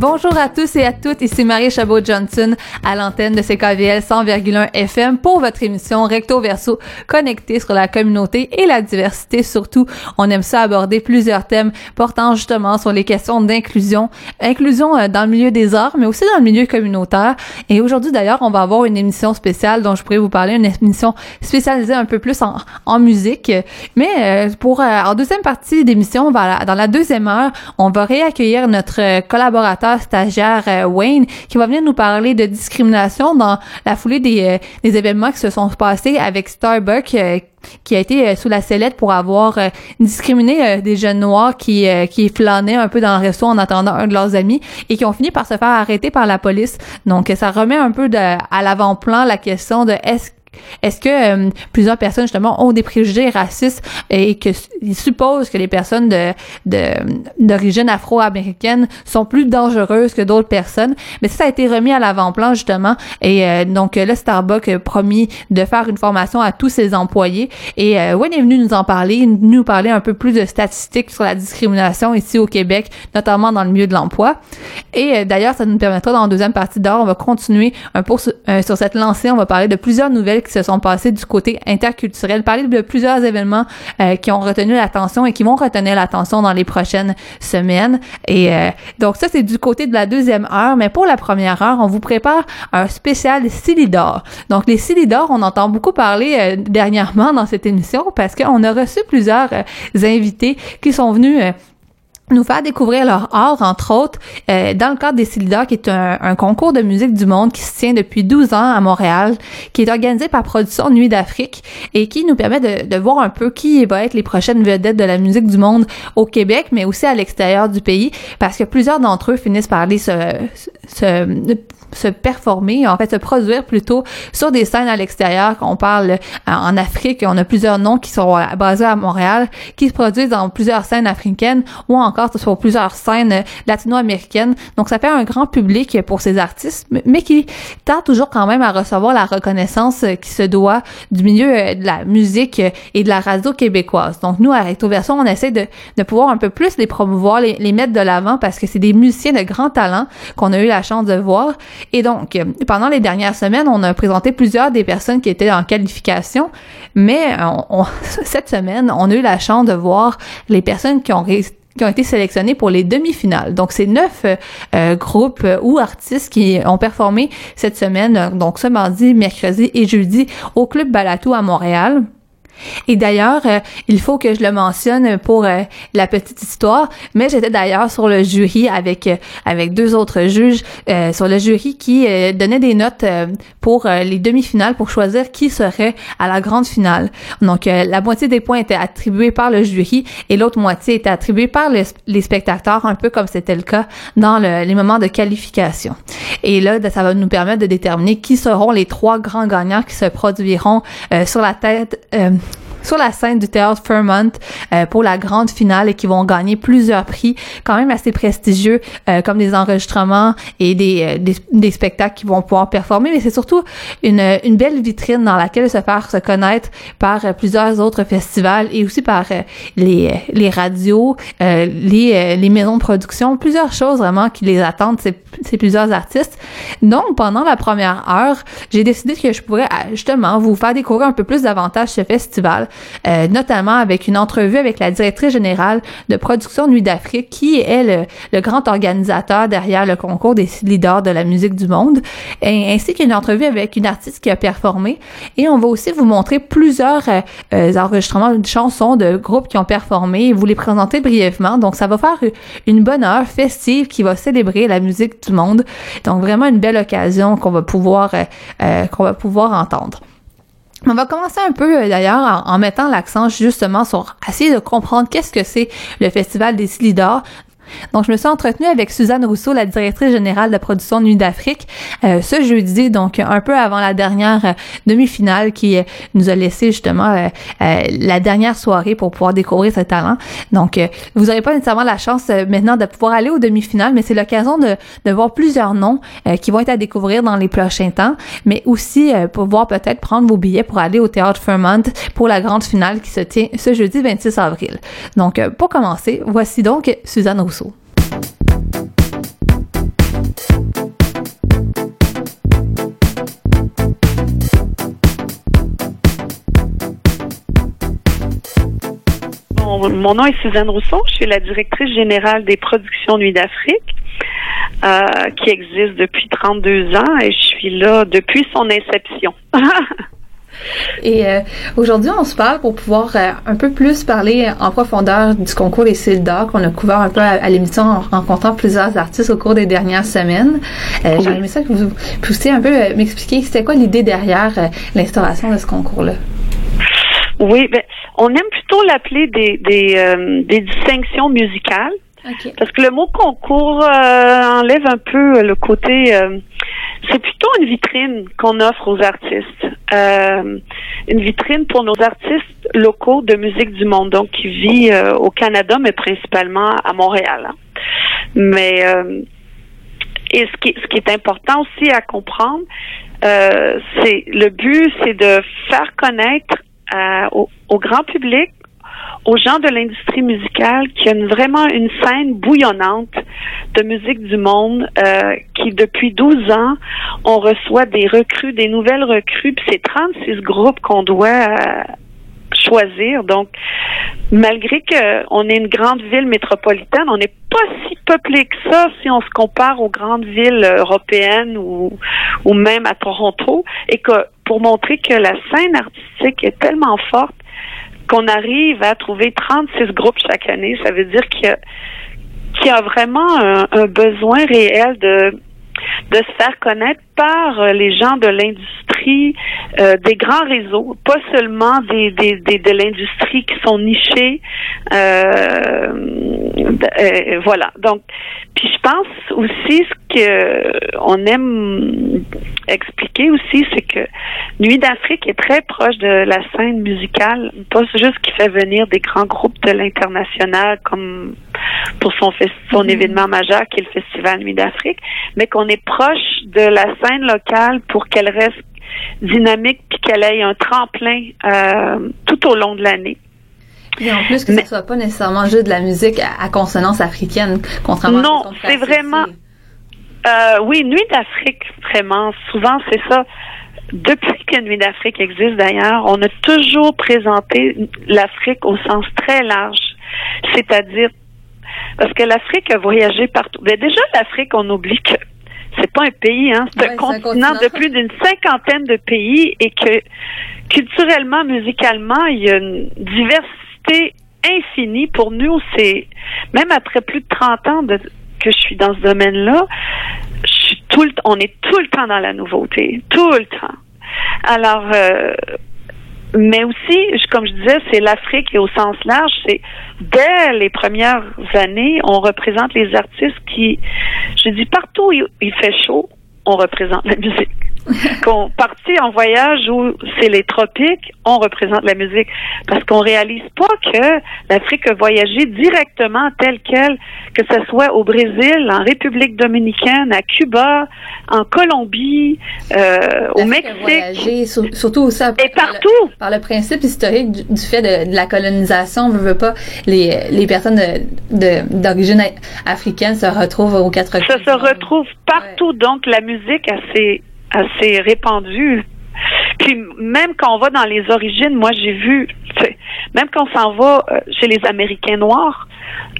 Bonjour à tous et à toutes, ici Marie Chabot-Johnson à l'antenne de CKVL 100,1 FM pour votre émission Recto Verso connectée sur la communauté et la diversité surtout. On aime ça aborder plusieurs thèmes portant justement sur les questions d'inclusion, inclusion euh, dans le milieu des arts mais aussi dans le milieu communautaire. Et aujourd'hui d'ailleurs, on va avoir une émission spéciale dont je pourrais vous parler, une émission spécialisée un peu plus en, en musique. Mais euh, pour euh, en deuxième partie d'émission, dans la deuxième heure, on va réaccueillir notre collaborateur stagiaire euh, Wayne qui va venir nous parler de discrimination dans la foulée des, euh, événements qui se sont passés avec Starbucks euh, qui a été sous la sellette pour avoir discriminé des jeunes noirs qui qui flânaient un peu dans le resto en attendant un de leurs amis et qui ont fini par se faire arrêter par la police. Donc ça remet un peu de, à l'avant-plan la question de est-ce est-ce que euh, plusieurs personnes justement ont des préjugés racistes et qu'ils supposent que les personnes de d'origine afro-américaine sont plus dangereuses que d'autres personnes? Mais ça, a été remis à l'avant-plan justement. Et euh, donc le Starbucks a promis de faire une formation à tous ses employés. Et euh, Wayne est venu nous en parler, nous parler un peu plus de statistiques sur la discrimination ici au Québec, notamment dans le milieu de l'emploi. Et d'ailleurs, ça nous permettra dans la deuxième partie d'heure, on va continuer un peu sur, sur cette lancée, on va parler de plusieurs nouvelles qui se sont passés du côté interculturel, parler de plusieurs événements euh, qui ont retenu l'attention et qui vont retenir l'attention dans les prochaines semaines. Et euh, donc ça, c'est du côté de la deuxième heure, mais pour la première heure, on vous prépare un spécial Silidor. Donc les Silidor, on entend beaucoup parler euh, dernièrement dans cette émission parce qu'on a reçu plusieurs invités qui sont venus nous faire découvrir leur art, entre autres, euh, dans le cadre des Célidors, qui est un, concours de musique du monde qui se tient depuis 12 ans à Montréal, qui est organisé par Production Nuit d'Afrique et qui nous permet de, de, voir un peu qui va être les prochaines vedettes de la musique du monde au Québec, mais aussi à l'extérieur du pays, parce que plusieurs d'entre eux finissent par aller se, se se performer, en fait se produire plutôt sur des scènes à l'extérieur. On parle euh, en Afrique, on a plusieurs noms qui sont euh, basés à Montréal, qui se produisent dans plusieurs scènes africaines ou encore sur plusieurs scènes euh, latino-américaines. Donc ça fait un grand public pour ces artistes, mais qui tend toujours quand même à recevoir la reconnaissance qui se doit du milieu de la musique et de la radio québécoise. Donc nous, à Recto Version, on essaie de, de pouvoir un peu plus les promouvoir, les mettre de l'avant parce que c'est des musiciens de grand talent qu'on a eu la chance de voir et donc, pendant les dernières semaines, on a présenté plusieurs des personnes qui étaient en qualification, mais cette semaine, on a eu la chance de voir les personnes qui ont qui ont été sélectionnées pour les demi-finales. Donc, c'est neuf euh, groupes ou artistes qui ont performé cette semaine, donc ce mardi, mercredi et jeudi, au Club Balatou à Montréal. Et d'ailleurs, euh, il faut que je le mentionne pour euh, la petite histoire, mais j'étais d'ailleurs sur le jury avec euh, avec deux autres juges sur le jury qui donnaient des notes pour les demi-finales pour choisir qui serait à la grande finale. Donc la moitié des points étaient attribués par le jury et l'autre moitié était attribuée par les, spectateurs, un peu comme c'était le cas dans les moments de qualification. Et là, ça va nous permettre de déterminer qui seront les trois grands gagnants qui se produiront sur la tête sur la scène du théâtre Fairmont euh, pour la grande finale et qui vont gagner plusieurs prix quand même assez prestigieux euh, comme des enregistrements et des, euh, des, spectacles qui vont pouvoir performer. Mais c'est surtout une, une belle vitrine dans laquelle se faire se connaître par plusieurs autres festivals et aussi par les, les radios les, les maisons de production. Plusieurs choses vraiment qui les attendent ces, ces plusieurs artistes. Donc pendant la première heure j'ai décidé que je pourrais justement vous faire découvrir un peu plus davantage ce festival euh, notamment avec une entrevue avec la directrice générale de production Nuit d'Afrique, qui est le, grand organisateur derrière le concours des leaders de la musique du monde, ainsi qu'une entrevue avec une artiste qui a performé. Et on va aussi vous montrer plusieurs euh, euh, enregistrements de chansons de groupes qui ont performé et vous les présenter brièvement. Donc ça va faire une bonne heure festive qui va célébrer la musique du monde. Donc vraiment une belle occasion qu'on va pouvoir qu'on va pouvoir entendre. On va commencer un peu euh, d'ailleurs en, mettant l'accent justement sur essayer de comprendre qu'est-ce que c'est le Festival des Silidors, donc, je me suis entretenue avec Suzanne Rousseau, la directrice générale de production de Nuit d'Afrique, euh, ce jeudi, donc un peu avant la dernière euh, demi-finale qui euh, nous a laissé justement la dernière soirée pour pouvoir découvrir ce talent. Donc, vous n'aurez pas nécessairement la chance maintenant de pouvoir aller aux demi-finales, mais c'est l'occasion de, de voir plusieurs noms qui vont être à découvrir dans les prochains temps, mais aussi pouvoir peut-être prendre vos billets pour aller au Théâtre Fairmont pour la grande finale qui se tient ce jeudi 26 avril. Donc, pour commencer, voici donc Suzanne Rousseau. Mon, nom est Suzanne Rousseau. Je suis la directrice générale des productions Nuit d'Afrique, euh, qui existe depuis 32 ans et je suis là depuis son inception. Et euh, aujourd'hui, on se parle pour pouvoir euh, un peu plus parler en profondeur du concours des Cils d'or qu'on a couvert un peu à, l'émission en rencontrant plusieurs artistes au cours des dernières semaines. Euh, aimé ça que vous puissiez un peu m'expliquer c'était quoi l'idée derrière l'instauration de ce concours-là? Oui, ben, on aime plutôt l'appeler des, des, des distinctions musicales. Parce que le mot concours enlève un peu le côté c'est plutôt une vitrine qu'on offre aux artistes. Euh, une vitrine pour nos artistes locaux de musique du monde, donc qui vit euh, au Canada, mais principalement à Montréal. Hein. Mais euh, et ce qui, ce qui est important aussi à comprendre, c'est le but, c'est de faire connaître au, au grand public aux gens de l'industrie musicale qui a vraiment une scène bouillonnante de musique du monde euh, qui depuis 12 ans on reçoit des recrues, des nouvelles recrues, puis c'est 36 groupes qu'on doit euh, choisir. Donc, malgré qu'on est une grande ville métropolitaine, on n'est pas si peuplé que ça si on se compare aux grandes villes européennes ou, ou même à Toronto, et que pour montrer que la scène artistique est tellement forte qu'on arrive à trouver 36 groupes chaque année, ça veut dire qu'il y a, vraiment un, besoin réel de se faire connaître par les gens de l'industrie, euh, des grands réseaux, pas seulement des, des, de l'industrie qui sont nichés. Euh, voilà. Donc, puis je pense aussi ce que on aime expliquer aussi, c'est que Nuit d'Afrique est très proche de la scène musicale, pas juste qui fait venir des grands groupes de l'international comme pour son, son mm-hmm. événement majeur qui est le Festival Nuit d'Afrique, mais qu'on est proche de la scène locale pour qu'elle reste dynamique puis qu'elle ait un tremplin euh, tout au long de l'année. Et en plus que ce soit pas nécessairement juste de la musique à, consonance africaine, contrairement non, à Non, c'est vraiment. Euh, oui, Nuit d'Afrique, vraiment. Souvent, c'est ça. Depuis que Nuit d'Afrique existe d'ailleurs, on a toujours présenté l'Afrique au sens très large, c'est-à-dire parce que l'Afrique a voyagé partout. Mais déjà, l'Afrique, on oublie que c'est pas un pays, hein, c'est un, continent de plus d'une cinquantaine de pays et que culturellement, musicalement, il y a une diversité infinie. Pour nous, c'est même après plus de 30 ans de, que je suis dans ce domaine-là, je suis tout le, on est tout le temps dans la nouveauté, tout le temps. Alors, euh, mais aussi, comme je disais, c'est l'Afrique et au sens large, c'est dès les premières années, on représente les artistes qui, je dis partout où il fait chaud, on représente la musique. qu'on partit en voyage où c'est les tropiques, on représente la musique parce qu'on réalise pas que l'Afrique a voyagé directement telle quelle, que ce soit au Brésil, en République dominicaine, à Cuba, en Colombie, euh, au Mexique. Voyagé, surtout aussi et partout par le principe historique du, fait de, la colonisation, on veut pas les les personnes d'origine africaine se retrouvent aux quatre. Ça se retrouve partout, donc la musique a ses assez répandu. Puis même quand on va dans les origines, moi j'ai vu, même quand on s'en va euh, chez les Américains noirs,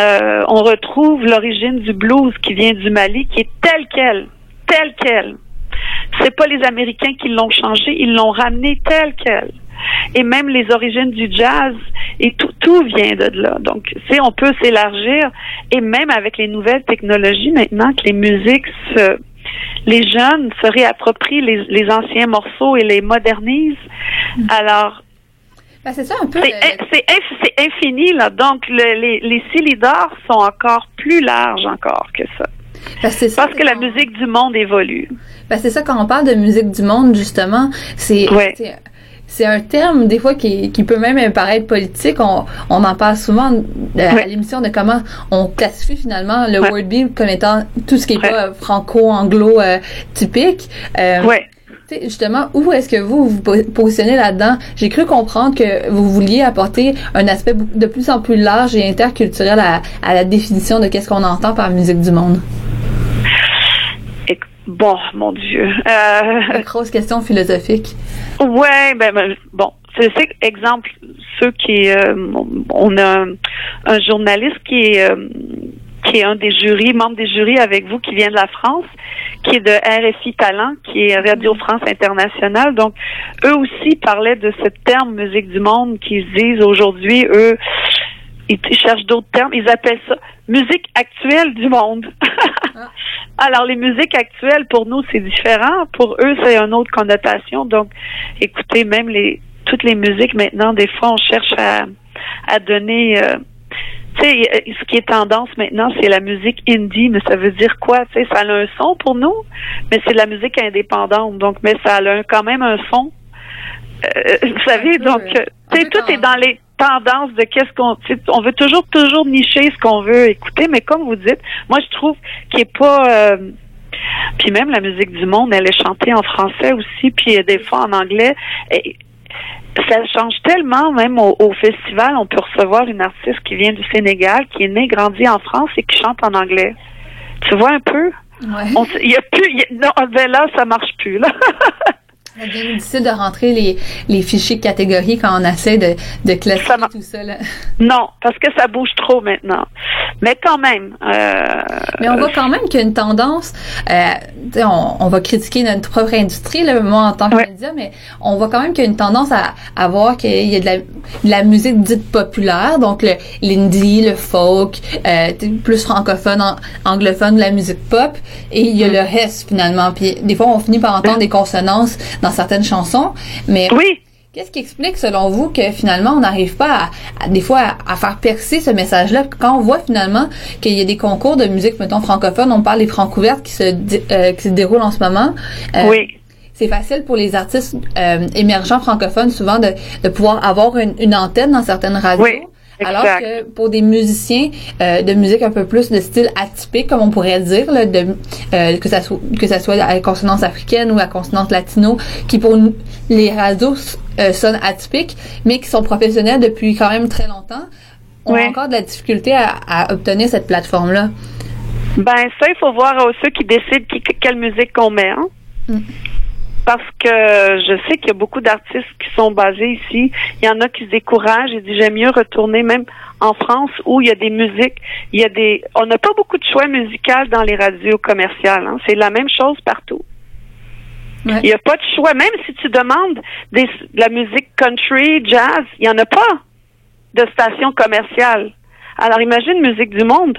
euh, on retrouve l'origine du blues qui vient du Mali, qui est telle quelle, telle quelle. C'est pas les Américains qui l'ont changé, ils l'ont ramené telle quelle. Et même les origines du jazz, et tout, tout vient de là. Donc, si on peut s'élargir, et même avec les nouvelles technologies maintenant, que les musiques se les jeunes se réapproprient les, anciens morceaux et les modernisent. Alors, ben, c'est ça un peu. C'est infini, là. Donc, les, les cylindres sont encore plus larges encore que ça. Ben, Parce que, la musique du monde évolue. Ben, c'est ça, quand on parle de musique du monde, justement, c'est c'est un terme des fois qui, qui peut même paraître politique. On, on en parle souvent euh, à l'émission de comment on classifie finalement le word beat comme étant tout ce qui est pas franco-anglo euh, typique. Euh. Justement, où est-ce que vous vous positionnez là-dedans? J'ai cru comprendre que vous vouliez apporter un aspect de plus en plus large et interculturel à, à la définition de qu'est-ce qu'on entend par musique du monde. Bon, mon Dieu. Euh... grosse question philosophique. Ouais, ben, ben bon, c'est exemple. ceux qui on a un, journaliste qui est qui est un des jurys, membre des jurys avec vous, qui vient de la France, qui est de RFI Talent, qui est Radio France Internationale. Donc, eux aussi parlaient de ce terme musique du monde qu'ils disent aujourd'hui, eux, ils cherchent d'autres termes, ils appellent ça musique actuelle du monde. Alors, les musiques actuelles, pour nous, c'est différent. Pour eux, c'est une autre connotation. Donc, écoutez, même les toutes les musiques maintenant, des fois, on cherche à, à donner... Euh, tu sais, ce qui est tendance maintenant, c'est la musique indie, mais ça veut dire quoi? Tu sais, ça a un son pour nous, mais c'est de la musique indépendante. Donc, mais ça a quand même un son. Euh, vous savez, donc, tu sais, tout est dans les tendances de qu'est-ce qu'on, on veut toujours, toujours nicher ce qu'on veut écouter, mais comme vous dites, moi, je trouve qu'il n'est pas, euh, puis même la musique du monde, elle est chantée en français aussi, puis des fois en anglais. Et ça change tellement, même au, festival, on peut recevoir une artiste qui vient du Sénégal, qui est née, grandie en France et qui chante en anglais. Tu vois un peu? Ouais. Il y a plus, non, ben là, ça marche plus, là. C'est bien difficile de rentrer les, les fichiers catégories quand on essaie de, de classer tout ça. Là. Non, parce que ça bouge trop maintenant. Mais quand même. Euh, mais on voit quand même qu'il y a une tendance. Euh, on, on, va critiquer notre propre industrie, là, moi en tant que média, mais on voit quand même qu'il y a une tendance à, à voir qu'il y a de la, de la, musique dite populaire, donc l'indie, le, folk, euh, plus francophone, anglophone, la musique pop, et il y a mm. le reste finalement. Puis des fois, on finit par entendre des consonances dans certaines chansons, mais oui. Qu'est-ce qui explique, selon vous, que finalement, on n'arrive pas à, des fois à, faire percer ce message-là? Quand on voit finalement qu'il y a des concours de musique, mettons, francophone, on parle des francs ouvertes qui se, euh, qui se déroulent en ce moment. Euh, oui. C'est facile pour les artistes euh, émergents francophones souvent de, de pouvoir avoir une, une antenne dans certaines radios. Oui. Alors que pour des musiciens euh, de musique un peu plus de style atypique, comme on pourrait dire, là, de, euh, que ça soit que ça soit à consonance africaine ou à consonance latino, qui pour les radios euh, sonnent atypiques, mais qui sont professionnels depuis quand même très longtemps, ont encore de la difficulté à, obtenir cette plateforme-là. Ben ça, il faut voir ceux qui décident quelle musique qu'on met. Hein? Mm parce que je sais qu'il y a beaucoup d'artistes qui sont basés ici. Il y en a qui se découragent et disent j'aime mieux retourner même en France où il y a des musiques, il y a des, on n'a pas beaucoup de choix musical dans les radios commerciales. Hein. C'est la même chose partout. Il n'y a pas de choix. Même si tu demandes des, de la musique country, jazz, il n'y en a pas de station commerciale. Alors imagine Musique du Monde.